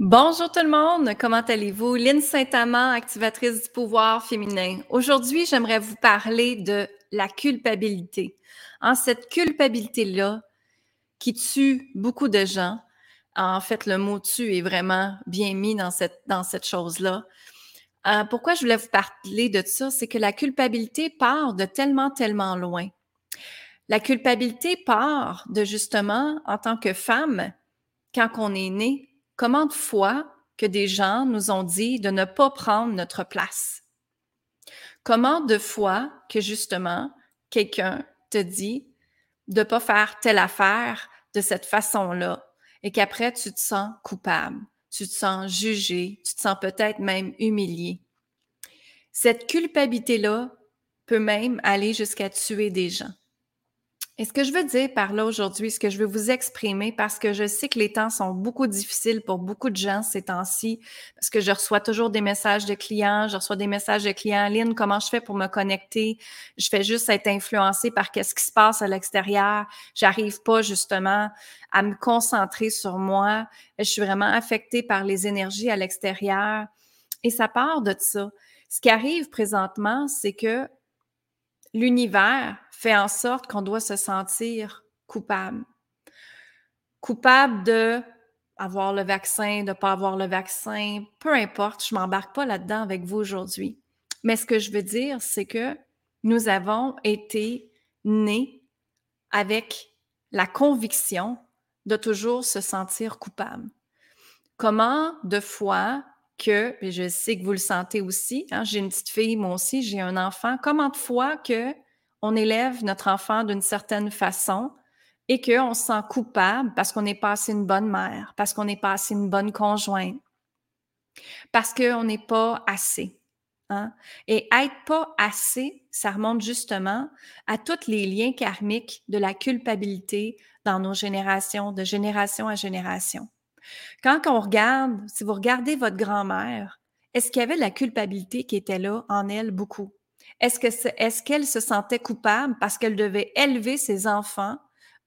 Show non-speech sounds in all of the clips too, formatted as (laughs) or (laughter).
Bonjour tout le monde, comment allez-vous? Lynne Saint-Amand, activatrice du pouvoir féminin. Aujourd'hui, j'aimerais vous parler de la culpabilité. En cette culpabilité-là qui tue beaucoup de gens, en fait, le mot tue est vraiment bien mis dans cette, chose-là. Euh, pourquoi je voulais vous parler de ça? C'est que la culpabilité part de tellement, tellement loin. La culpabilité part de justement, en tant que femme, quand on est né, Comment de fois que des gens nous ont dit de ne pas prendre notre place? Comment de fois que justement quelqu'un te dit de ne pas faire telle affaire de cette façon-là et qu'après tu te sens coupable, tu te sens jugé, tu te sens peut-être même humilié? Cette culpabilité-là peut même aller jusqu'à tuer des gens. Et ce que je veux dire par là aujourd'hui, ce que je veux vous exprimer, parce que je sais que les temps sont beaucoup difficiles pour beaucoup de gens ces temps-ci, parce que je reçois toujours des messages de clients, je reçois des messages de clients, Lynn, comment je fais pour me connecter? Je fais juste être influencée par qu'est-ce qui se passe à l'extérieur. J'arrive pas justement à me concentrer sur moi. Je suis vraiment affectée par les énergies à l'extérieur. Et ça part de ça. Ce qui arrive présentement, c'est que l'univers fait en sorte qu'on doit se sentir coupable. Coupable de avoir le vaccin, de pas avoir le vaccin, peu importe, je m'embarque pas là-dedans avec vous aujourd'hui. Mais ce que je veux dire, c'est que nous avons été nés avec la conviction de toujours se sentir coupable. Comment de fois que, je sais que vous le sentez aussi, hein, j'ai une petite fille, moi aussi, j'ai un enfant, comment de fois que on élève notre enfant d'une certaine façon et qu'on se sent coupable parce qu'on n'est pas assez une bonne mère, parce qu'on n'est pas assez une bonne conjointe, parce qu'on n'est pas assez. Hein? Et être pas assez, ça remonte justement à tous les liens karmiques de la culpabilité dans nos générations, de génération à génération. Quand on regarde, si vous regardez votre grand-mère, est-ce qu'il y avait la culpabilité qui était là en elle beaucoup? Est-ce que est-ce qu'elle se sentait coupable parce qu'elle devait élever ses enfants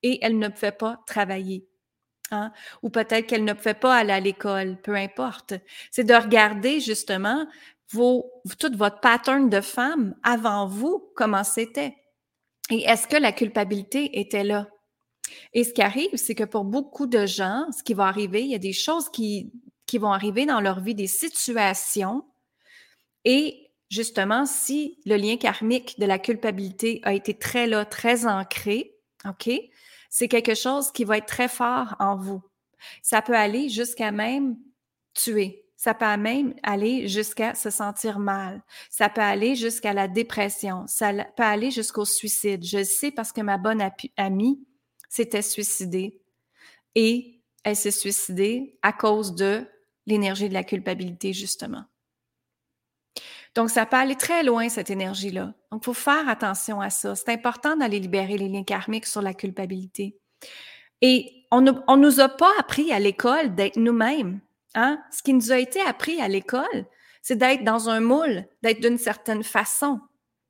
et elle ne pouvait pas travailler? Hein? Ou peut-être qu'elle ne pouvait pas aller à l'école, peu importe. C'est de regarder justement vos, tout votre pattern de femme avant vous, comment c'était. Et est-ce que la culpabilité était là? Et ce qui arrive, c'est que pour beaucoup de gens, ce qui va arriver, il y a des choses qui, qui vont arriver dans leur vie, des situations, et justement, si le lien karmique de la culpabilité a été très là, très ancré, OK, c'est quelque chose qui va être très fort en vous. Ça peut aller jusqu'à même tuer. Ça peut même aller jusqu'à se sentir mal. Ça peut aller jusqu'à la dépression. Ça peut aller jusqu'au suicide. Je le sais parce que ma bonne amie s'était suicidée et elle s'est suicidée à cause de l'énergie de la culpabilité, justement. Donc, ça peut aller très loin, cette énergie-là. Donc, il faut faire attention à ça. C'est important d'aller libérer les liens karmiques sur la culpabilité. Et on ne nous a pas appris à l'école d'être nous-mêmes. Hein? Ce qui nous a été appris à l'école, c'est d'être dans un moule, d'être d'une certaine façon.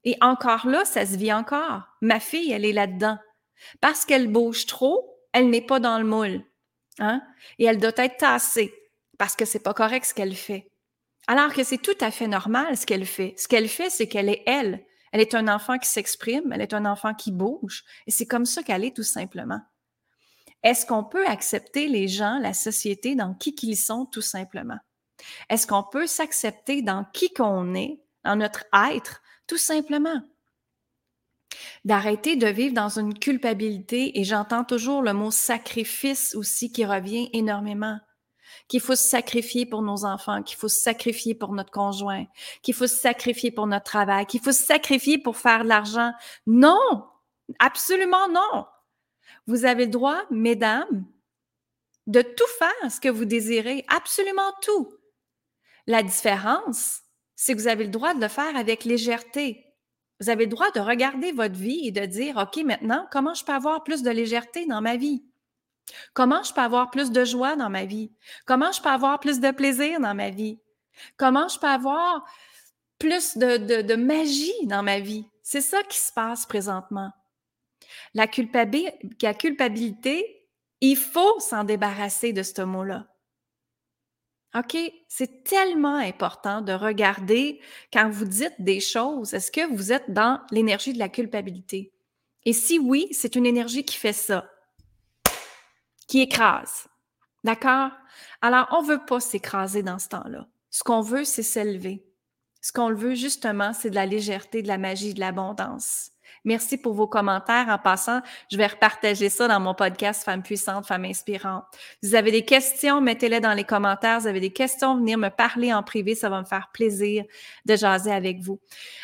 Et encore là, ça se vit encore. Ma fille, elle est là-dedans. Parce qu'elle bouge trop, elle n'est pas dans le moule. Hein? Et elle doit être tassée parce que c'est pas correct ce qu'elle fait. Alors que c'est tout à fait normal ce qu'elle fait. Ce qu'elle fait, c'est qu'elle est elle. Elle est un enfant qui s'exprime, elle est un enfant qui bouge, et c'est comme ça qu'elle est tout simplement. Est-ce qu'on peut accepter les gens, la société, dans qui qu'ils sont tout simplement? Est-ce qu'on peut s'accepter dans qui qu'on est, dans notre être, tout simplement? D'arrêter de vivre dans une culpabilité, et j'entends toujours le mot sacrifice aussi qui revient énormément qu'il faut se sacrifier pour nos enfants, qu'il faut se sacrifier pour notre conjoint, qu'il faut se sacrifier pour notre travail, qu'il faut se sacrifier pour faire de l'argent. Non, absolument non. Vous avez le droit, mesdames, de tout faire ce que vous désirez, absolument tout. La différence, c'est que vous avez le droit de le faire avec légèreté. Vous avez le droit de regarder votre vie et de dire, OK, maintenant, comment je peux avoir plus de légèreté dans ma vie? Comment je peux avoir plus de joie dans ma vie? Comment je peux avoir plus de plaisir dans ma vie? Comment je peux avoir plus de, magie dans ma vie? C'est ça qui se passe présentement. La, culpabilité, il faut s'en débarrasser de ce mot-là. OK? C'est tellement important de regarder quand vous dites des choses, est-ce que vous êtes dans l'énergie de la culpabilité? Et si oui, c'est une énergie qui fait ça, qui écrase. D'accord? Alors, on ne veut pas s'écraser dans ce temps-là. Ce qu'on veut, c'est s'élever. Ce qu'on veut, justement, c'est de la légèreté, de la magie, de l'abondance. Merci pour vos commentaires. En passant, je vais repartager ça dans mon podcast Femmes puissantes, Femmes inspirantes. Vous avez des questions, mettez-les dans les commentaires. Vous avez des questions, venir me parler en privé. Ça va me faire plaisir de jaser avec vous.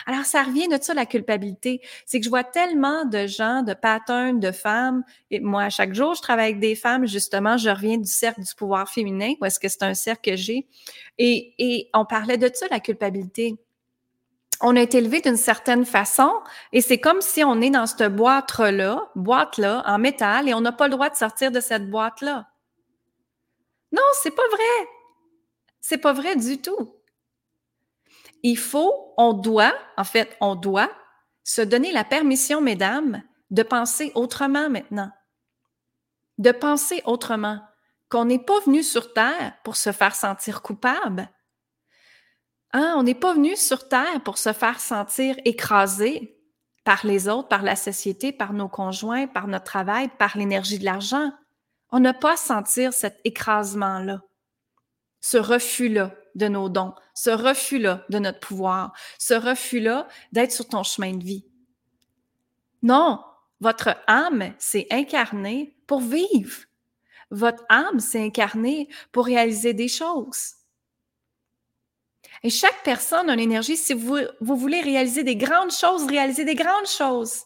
Alors, ça revient de ça, la culpabilité. C'est que je vois tellement de gens, de patterns, de femmes. Et moi, chaque jour, je travaille avec des femmes. Justement, je reviens du cercle du pouvoir féminin, ou est-ce que c'est un cercle que j'ai. Et, et on parlait de ça, la culpabilité on été élevé d'une certaine façon et c'est comme si on est dans cette boîte-là, boîte-là, en métal et on n'a pas le droit de sortir de cette boîte-là. Non, c'est pas vrai. C'est pas vrai du tout. Il faut, on doit, en fait, on doit se donner la permission, mesdames, de penser autrement maintenant. De penser autrement. Qu'on n'est pas venu sur Terre pour se faire sentir coupable, Hein, on n'est pas venu sur Terre pour se faire sentir écrasé par les autres, par la société, par nos conjoints, par notre travail, par l'énergie de l'argent. On n'a pas à sentir cet écrasement-là, ce refus-là de nos dons, ce refus-là de notre pouvoir, ce refus-là d'être sur ton chemin de vie. Non, votre âme s'est incarnée pour vivre. Votre âme s'est incarnée pour réaliser des choses. Et chaque personne a une énergie. Si vous, voulez réaliser des grandes choses, réaliser des grandes choses.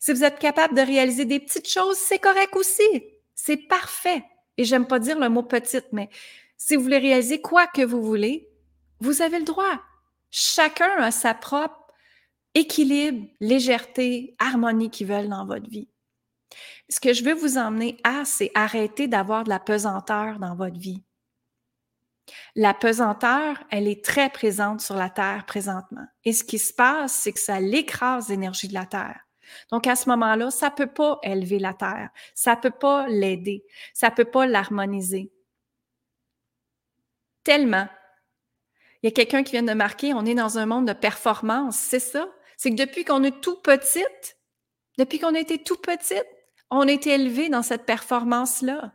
Si vous êtes capable de réaliser des petites choses, c'est correct aussi. C'est parfait. Et j'aime pas dire le mot petite, mais si vous voulez réaliser quoi que vous voulez, vous avez le droit. Chacun a sa propre équilibre, légèreté, harmonie qu'ils veulent dans votre vie. Ce que je veux vous emmener à, c'est arrêter d'avoir de la pesanteur dans votre vie. La pesanteur, elle est très présente sur la Terre présentement. Et ce qui se passe, c'est que ça l'écrase l'énergie de la Terre. Donc, à ce moment-là, ça ne peut pas élever la Terre. Ça ne peut pas l'aider. Ça ne peut pas l'harmoniser. Tellement. Il y a quelqu'un qui vient de marquer, on est dans un monde de performance. C'est ça? C'est que depuis qu'on est tout petite, depuis qu'on était tout petite, on été élevé dans cette performance-là.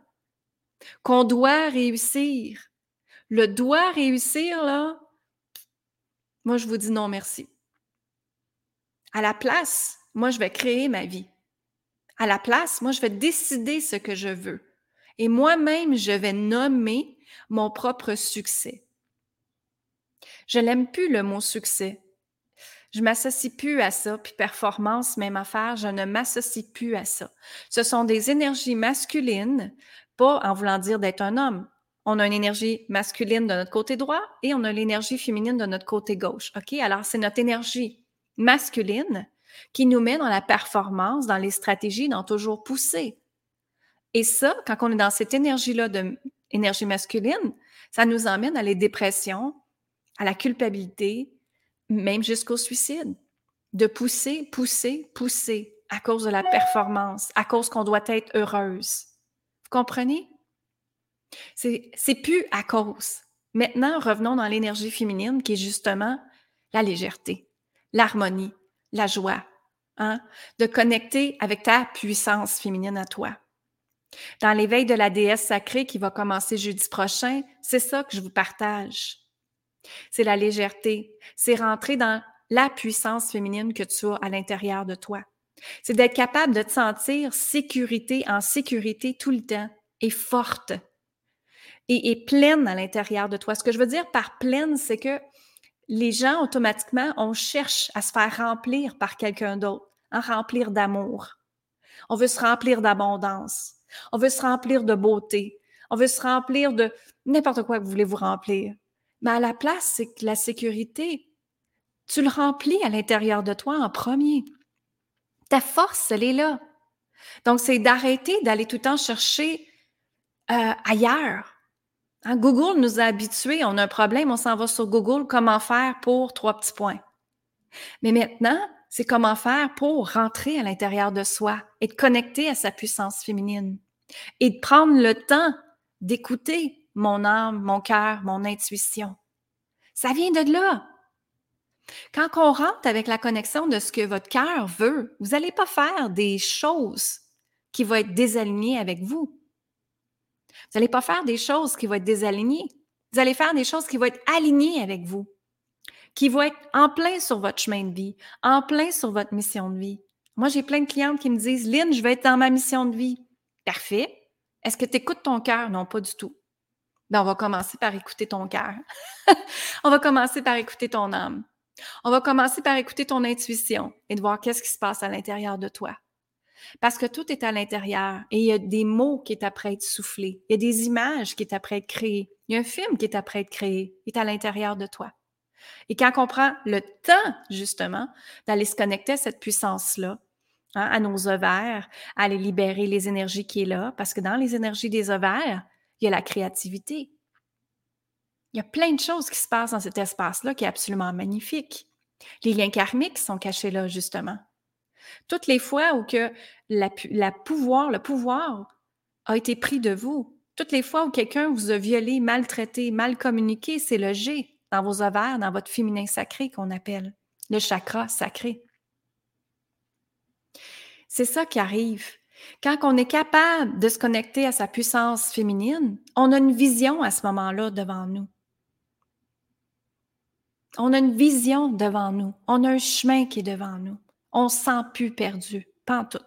Qu'on doit réussir le doit réussir, là, moi, je vous dis non, merci. À la place, moi, je vais créer ma vie. À la place, moi, je vais décider ce que je veux. Et moi-même, je vais nommer mon propre succès. Je n'aime plus le mot succès. Je m'associe plus à ça, puis performance, même affaire, je ne m'associe plus à ça. Ce sont des énergies masculines, pas en voulant dire d'être un homme, on a une énergie masculine de notre côté droit et on a l'énergie féminine de notre côté gauche. OK? Alors, c'est notre énergie masculine qui nous met dans la performance, dans les stratégies, dans toujours pousser. Et ça, quand on est dans cette énergie-là de énergie masculine, ça nous emmène à les dépressions, à la culpabilité, même jusqu'au suicide. De pousser, pousser, pousser à cause de la performance, à cause qu'on doit être heureuse. Vous comprenez? C'est, plus à cause. Maintenant, revenons dans l'énergie féminine qui est justement la légèreté, l'harmonie, la joie, hein? de connecter avec ta puissance féminine à toi. Dans l'éveil de la déesse sacrée qui va commencer jeudi prochain, c'est ça que je vous partage. C'est la légèreté, c'est rentrer dans la puissance féminine que tu as à l'intérieur de toi. C'est d'être capable de te sentir sécurité en sécurité tout le temps et forte et, pleine à l'intérieur de toi. Ce que je veux dire par pleine, c'est que les gens, automatiquement, on cherche à se faire remplir par quelqu'un d'autre, à remplir d'amour. On veut se remplir d'abondance. On veut se remplir de beauté. On veut se remplir de n'importe quoi que vous voulez vous remplir. Mais à la place, c'est que la sécurité, tu le remplis à l'intérieur de toi en premier. Ta force, elle est là. Donc, c'est d'arrêter d'aller tout le temps chercher euh, ailleurs. Hein, Google nous a habitués, on a un problème, on s'en va sur Google, comment faire pour trois petits points. Mais maintenant, c'est comment faire pour rentrer à l'intérieur de soi et de connecter à sa puissance féminine et de prendre le temps d'écouter mon âme, mon cœur, mon intuition. Ça vient de là. Quand on rentre avec la connexion de ce que votre cœur veut, vous n'allez pas faire des choses qui vont être désalignées avec vous. Vous n'allez pas faire des choses qui vont être désalignées. Vous allez faire des choses qui vont être alignées avec vous, qui vont être en plein sur votre chemin de vie, en plein sur votre mission de vie. Moi, j'ai plein de clientes qui me disent Lynn, je vais être dans ma mission de vie. Parfait. Est-ce que tu écoutes ton cœur? Non, pas du tout. Ben, on va commencer par écouter ton cœur. (laughs) on va commencer par écouter ton âme. On va commencer par écouter ton intuition et de voir qu'est-ce qui se passe à l'intérieur de toi. Parce que tout est à l'intérieur et il y a des mots qui est après être soufflés. Il y a des images qui est après être créées. Il y a un film qui est après être créé. Il est à l'intérieur de toi. Et quand on prend le temps, justement, d'aller se connecter à cette puissance-là, hein, à nos ovaires, à aller libérer les énergies qui est là, parce que dans les énergies des ovaires, il y a la créativité. Il y a plein de choses qui se passent dans cet espace-là qui est absolument magnifique. Les liens karmiques sont cachés là, justement. Toutes les fois où que pouvoir, le pouvoir a été pris de vous, toutes les fois où quelqu'un vous a violé, maltraité, mal communiqué, c'est le G dans vos ovaires, dans votre féminin sacré qu'on appelle le chakra sacré. C'est ça qui arrive. Quand on est capable de se connecter à sa puissance féminine, on a une vision à ce moment-là devant nous. On a une vision devant nous. On a un chemin qui est devant nous. On ne sent plus perdu, pas en tout.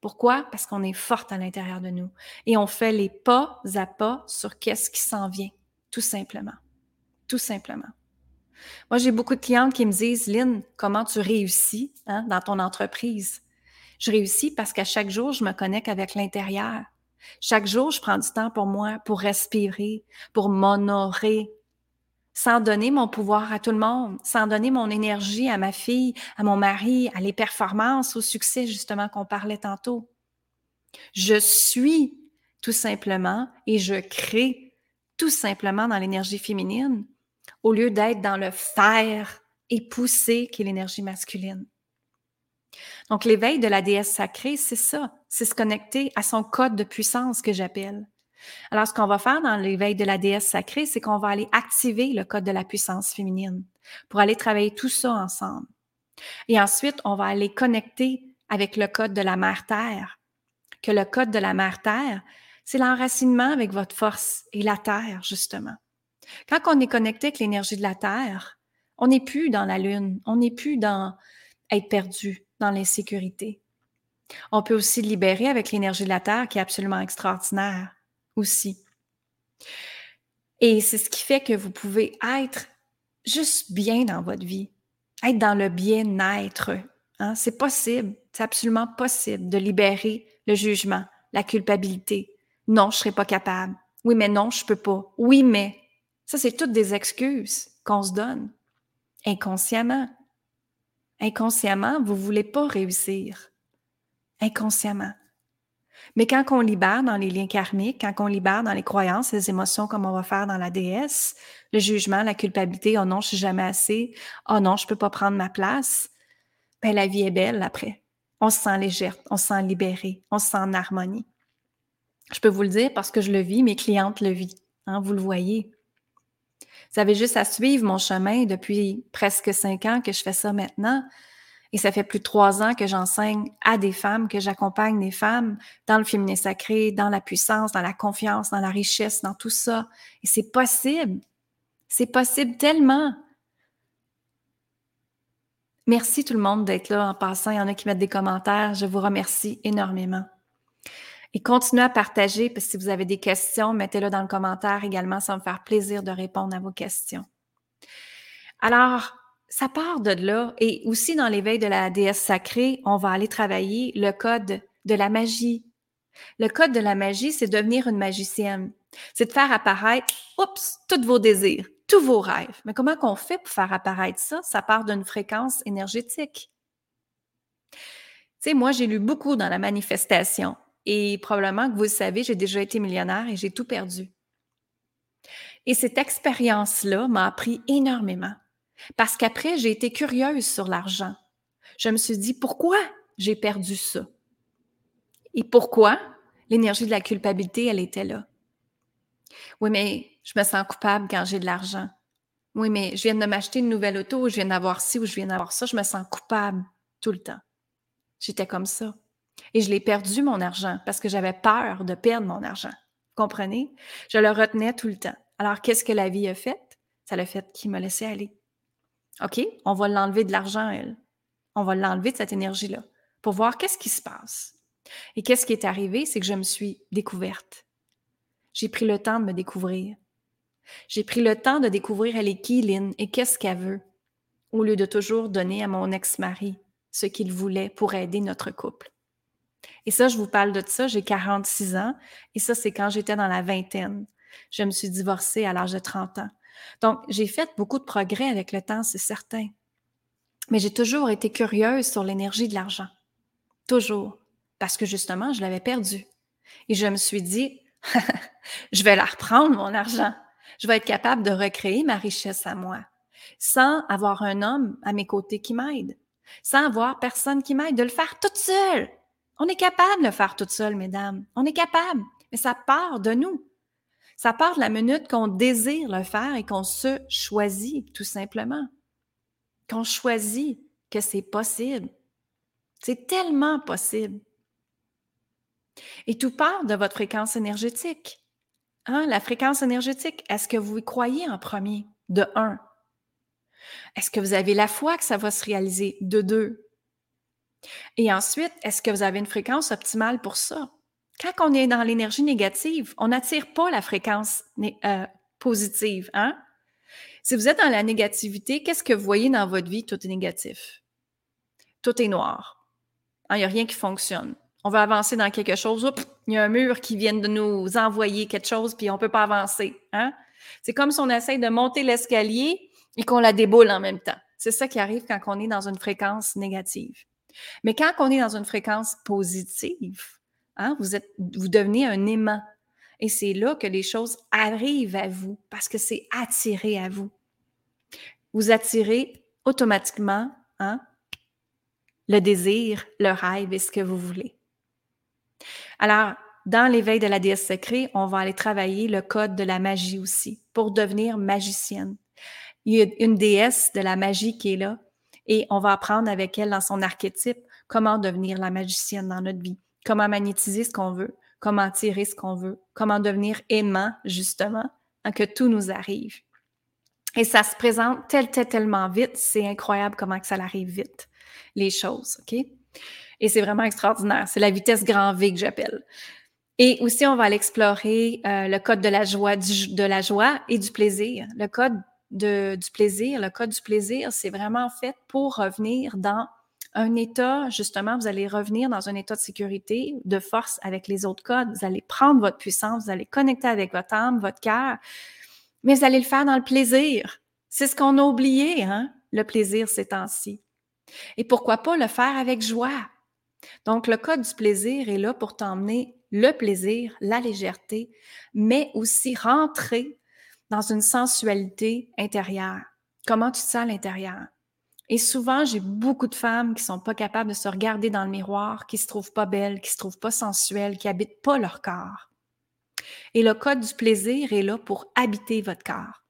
Pourquoi? Parce qu'on est forte à l'intérieur de nous et on fait les pas à pas sur qu'est-ce qui s'en vient, tout simplement. Tout simplement. Moi, j'ai beaucoup de clientes qui me disent, Lynn, comment tu réussis hein, dans ton entreprise? Je réussis parce qu'à chaque jour, je me connecte avec l'intérieur. Chaque jour, je prends du temps pour moi, pour respirer, pour m'honorer, sans donner mon pouvoir à tout le monde, sans donner mon énergie à ma fille, à mon mari, à les performances, au succès justement qu'on parlait tantôt. Je suis tout simplement et je crée tout simplement dans l'énergie féminine au lieu d'être dans le faire et pousser qui est l'énergie masculine. Donc l'éveil de la déesse sacrée, c'est ça, c'est se connecter à son code de puissance que j'appelle. Alors, ce qu'on va faire dans l'éveil de la déesse sacrée, c'est qu'on va aller activer le code de la puissance féminine pour aller travailler tout ça ensemble. Et ensuite, on va aller connecter avec le code de la mère Terre, que le code de la mère Terre, c'est l'enracinement avec votre force et la Terre, justement. Quand on est connecté avec l'énergie de la Terre, on n'est plus dans la Lune, on n'est plus dans être perdu, dans l'insécurité. On peut aussi libérer avec l'énergie de la Terre qui est absolument extraordinaire aussi. Et c'est ce qui fait que vous pouvez être juste bien dans votre vie, être dans le bien-être. Hein? C'est possible, c'est absolument possible de libérer le jugement, la culpabilité. Non, je ne serai pas capable. Oui, mais non, je ne peux pas. Oui, mais. Ça, c'est toutes des excuses qu'on se donne inconsciemment. Inconsciemment, vous ne voulez pas réussir. Inconsciemment. Mais quand on libère dans les liens karmiques, quand on libère dans les croyances, les émotions comme on va faire dans la déesse, le jugement, la culpabilité, oh non, je suis jamais assez, oh non, je peux pas prendre ma place, ben la vie est belle après. On se sent légère, on se sent libéré, on se sent en harmonie. Je peux vous le dire parce que je le vis, mes clientes le vivent, hein, vous le voyez. Vous avez juste à suivre mon chemin depuis presque cinq ans que je fais ça maintenant. Et ça fait plus de trois ans que j'enseigne à des femmes, que j'accompagne des femmes dans le féminin sacré, dans la puissance, dans la confiance, dans la richesse, dans tout ça. Et c'est possible. C'est possible tellement. Merci tout le monde d'être là en passant. Il y en a qui mettent des commentaires. Je vous remercie énormément. Et continuez à partager, parce que si vous avez des questions, mettez-le dans le commentaire également. Ça va me faire plaisir de répondre à vos questions. Alors, ça part de là. Et aussi dans l'éveil de la déesse sacrée, on va aller travailler le code de la magie. Le code de la magie, c'est devenir une magicienne. C'est de faire apparaître, oups, tous vos désirs, tous vos rêves. Mais comment qu'on fait pour faire apparaître ça? Ça part d'une fréquence énergétique. Tu sais, moi, j'ai lu beaucoup dans la manifestation et probablement que vous le savez, j'ai déjà été millionnaire et j'ai tout perdu. Et cette expérience-là m'a appris énormément. Parce qu'après, j'ai été curieuse sur l'argent. Je me suis dit, pourquoi j'ai perdu ça? Et pourquoi l'énergie de la culpabilité, elle était là? Oui, mais je me sens coupable quand j'ai de l'argent. Oui, mais je viens de m'acheter une nouvelle auto, ou je viens d'avoir ci, ou je viens d'avoir ça, je me sens coupable tout le temps. J'étais comme ça. Et je l'ai perdu, mon argent, parce que j'avais peur de perdre mon argent. Comprenez? Je le retenais tout le temps. Alors, qu'est-ce que la vie a fait? Ça l'a fait qu'il m'a laissé aller. OK, on va l'enlever de l'argent, elle. On va l'enlever de cette énergie-là pour voir qu'est-ce qui se passe. Et qu'est-ce qui est arrivé? C'est que je me suis découverte. J'ai pris le temps de me découvrir. J'ai pris le temps de découvrir elle est qui, Lynn, et qu'est-ce qu'elle veut, au lieu de toujours donner à mon ex-mari ce qu'il voulait pour aider notre couple. Et ça, je vous parle de ça, j'ai 46 ans, et ça, c'est quand j'étais dans la vingtaine. Je me suis divorcée à l'âge de 30 ans. Donc, j'ai fait beaucoup de progrès avec le temps, c'est certain. Mais j'ai toujours été curieuse sur l'énergie de l'argent. Toujours. Parce que justement, je l'avais perdu. Et je me suis dit, (laughs) je vais la reprendre, mon argent. Je vais être capable de recréer ma richesse à moi, sans avoir un homme à mes côtés qui m'aide, sans avoir personne qui m'aide, de le faire toute seule. On est capable de le faire toute seule, mesdames. On est capable. Mais ça part de nous. Ça part de la minute qu'on désire le faire et qu'on se choisit, tout simplement. Qu'on choisit que c'est possible. C'est tellement possible. Et tout part de votre fréquence énergétique. Hein? La fréquence énergétique, est-ce que vous croyez en premier? De un. Est-ce que vous avez la foi que ça va se réaliser? De deux. Et ensuite, est-ce que vous avez une fréquence optimale pour ça? Quand on est dans l'énergie négative, on n'attire pas la fréquence euh, positive. Hein? Si vous êtes dans la négativité, qu'est-ce que vous voyez dans votre vie? Tout est négatif. Tout est noir. Il n'y a rien qui fonctionne. On veut avancer dans quelque chose, il y a un mur qui vient de nous envoyer quelque chose, puis on ne peut pas avancer. Hein? C'est comme si on essaye de monter l'escalier et qu'on la déboule en même temps. C'est ça qui arrive quand on est dans une fréquence négative. Mais quand on est dans une fréquence positive, hein, vous, êtes, vous devenez un aimant. Et c'est là que les choses arrivent à vous parce que c'est attiré à vous. Vous attirez automatiquement hein, le désir, le rêve et ce que vous voulez. Alors, dans l'éveil de la déesse sacrée, on va aller travailler le code de la magie aussi pour devenir magicienne. Il y a une déesse de la magie qui est là et on va apprendre avec elle dans son archétype comment devenir la magicienne dans notre vie, comment magnétiser ce qu'on veut, comment attirer ce qu'on veut, comment devenir aimant justement, que tout nous arrive. Et ça se présente tel, tel, tellement vite, c'est incroyable comment que ça arrive vite, les choses, OK? Et c'est vraiment extraordinaire. C'est la vitesse grand V que j'appelle. Et aussi, on va aller explorer euh, le code de la joie, de la joie et du plaisir. Le code de, du plaisir, le code du plaisir, c'est vraiment fait pour revenir dans un état, justement, vous allez revenir dans un état de sécurité, de force avec les autres codes. Vous allez prendre votre puissance, vous allez connecter avec votre âme, votre cœur, mais vous allez le faire dans le plaisir. C'est ce qu'on a oublié, hein, le plaisir ces temps-ci. Et pourquoi pas le faire avec joie? Donc, le code du plaisir est là pour t'emmener le plaisir, la légèreté, mais aussi rentrer dans une sensualité intérieure. Comment tu te sens à l'intérieur? Et souvent, j'ai beaucoup de femmes qui sont pas capables de se regarder dans le miroir, qui se trouvent pas belles, qui se trouvent pas sensuelles, qui habitent pas leur corps. Et le code du plaisir est là pour habiter votre corps,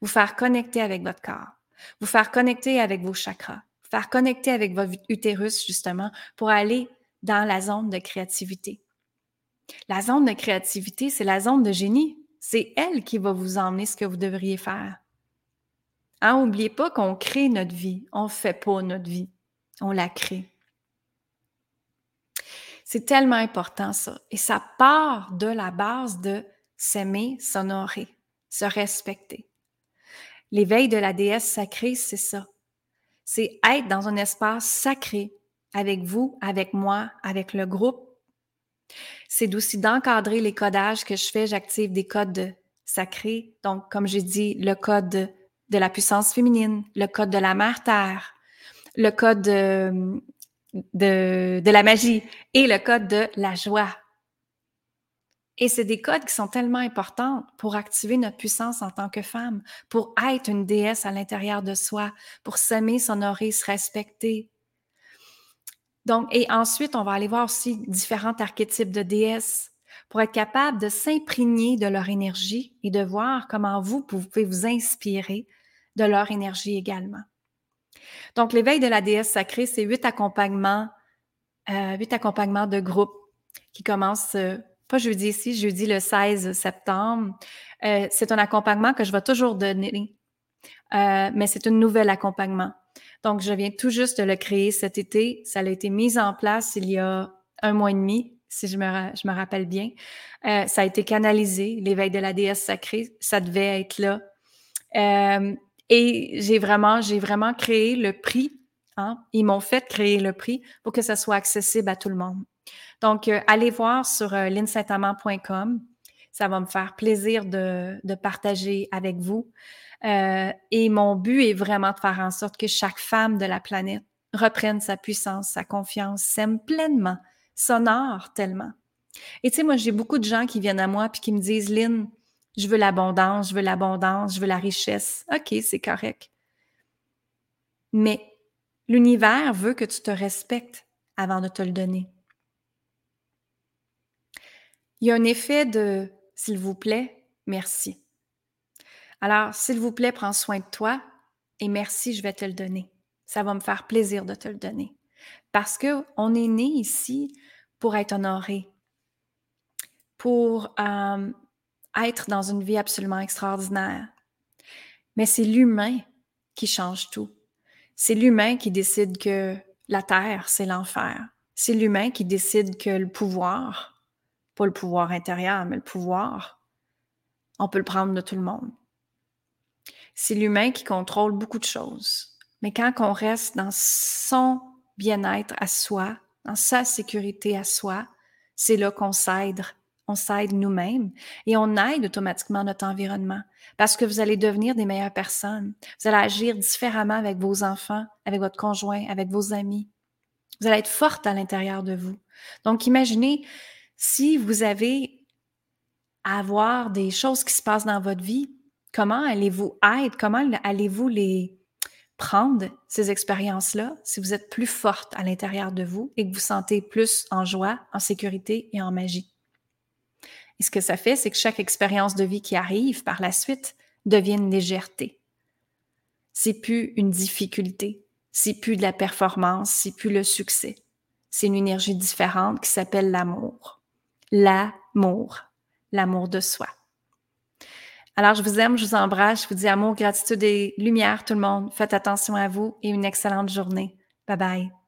vous faire connecter avec votre corps, vous faire connecter avec vos chakras, faire connecter avec votre utérus, justement, pour aller dans la zone de créativité. La zone de créativité, c'est la zone de génie. C'est elle qui va vous emmener ce que vous devriez faire. N'oubliez hein, pas qu'on crée notre vie. On ne fait pas notre vie. On la crée. C'est tellement important ça. Et ça part de la base de s'aimer, s'honorer, se respecter. L'éveil de la déesse sacrée, c'est ça c'est être dans un espace sacré avec vous, avec moi, avec le groupe. C'est aussi d'encadrer les codages que je fais. J'active des codes sacrés. Donc, comme j'ai dit, le code de, la puissance féminine, le code de la mère terre, le code de, de la magie et le code de la joie. Et c'est des codes qui sont tellement importants pour activer notre puissance en tant que femme, pour être une déesse à l'intérieur de soi, pour s'aimer, s'honorer, se respecter. Donc, et ensuite, on va aller voir aussi différents archétypes de déesses. Pour être capable de s'imprégner de leur énergie et de voir comment vous pouvez vous inspirer de leur énergie également. Donc, l'éveil de la déesse sacrée, c'est huit accompagnements, euh, huit accompagnements de groupe qui commencent, euh, pas jeudi ici, jeudi le 16 septembre. Euh, c'est un accompagnement que je vais toujours donner, mais c'est un nouvel accompagnement. Donc, je viens tout juste de le créer cet été. Ça a été mis en place il y a un mois et demi, si je me, rappelle bien. ça a été canalisé, l'éveil de la déesse sacrée. Ça devait être là. Et j'ai vraiment, j'ai vraiment créé le prix. Hein? Ils m'ont fait créer le prix pour que ça soit accessible à tout le monde. Donc, euh, allez voir sur euh, Ça va me faire plaisir de, de partager avec vous. Euh, et mon but est vraiment de faire en sorte que chaque femme de la planète reprenne sa puissance, sa confiance, s'aime pleinement, s'honore tellement. Et tu sais, moi, j'ai beaucoup de gens qui viennent à moi puis qui me disent, Lynn, je veux l'abondance, je veux l'abondance, je veux la richesse. OK, c'est correct. Mais l'univers veut que tu te respectes avant de te le donner. Il y a un effet de s'il vous plaît, merci. Alors, s'il vous plaît, prends soin de toi et merci, je vais te le donner. Ça va me faire plaisir de te le donner. Parce qu'on est né ici pour être honoré, pour euh, être dans une vie absolument extraordinaire. Mais c'est l'humain qui change tout. C'est l'humain qui décide que la terre, c'est l'enfer. C'est l'humain qui décide que le pouvoir, pas le pouvoir intérieur, mais le pouvoir, on peut le prendre de tout le monde. C'est l'humain qui contrôle beaucoup de choses. Mais quand on reste dans son bien-être à soi, dans sa sécurité à soi, c'est là qu'on s'aide on s'aide nous-mêmes et on aide automatiquement notre environnement parce que vous allez devenir des meilleures personnes. Vous allez agir différemment avec vos enfants, avec votre conjoint, avec vos amis. Vous allez être forte à l'intérieur de vous. Donc, imaginez si vous avez à avoir des choses qui se passent dans votre vie, comment allez-vous être, comment allez-vous les prendre, ces expériences-là, si vous êtes plus forte à l'intérieur de vous et que vous sentez plus en joie, en sécurité et en magie. Et ce que ça fait, c'est que chaque expérience de vie qui arrive par la suite devient une légèreté. C'est plus une difficulté, c'est plus de la performance, c'est plus le succès. C'est une énergie différente qui s'appelle l'amour. L'amour, l'amour de soi. Alors, je vous aime, je vous embrasse, je vous dis amour, gratitude et lumière, tout le monde. Faites attention à vous et une excellente journée. Bye bye.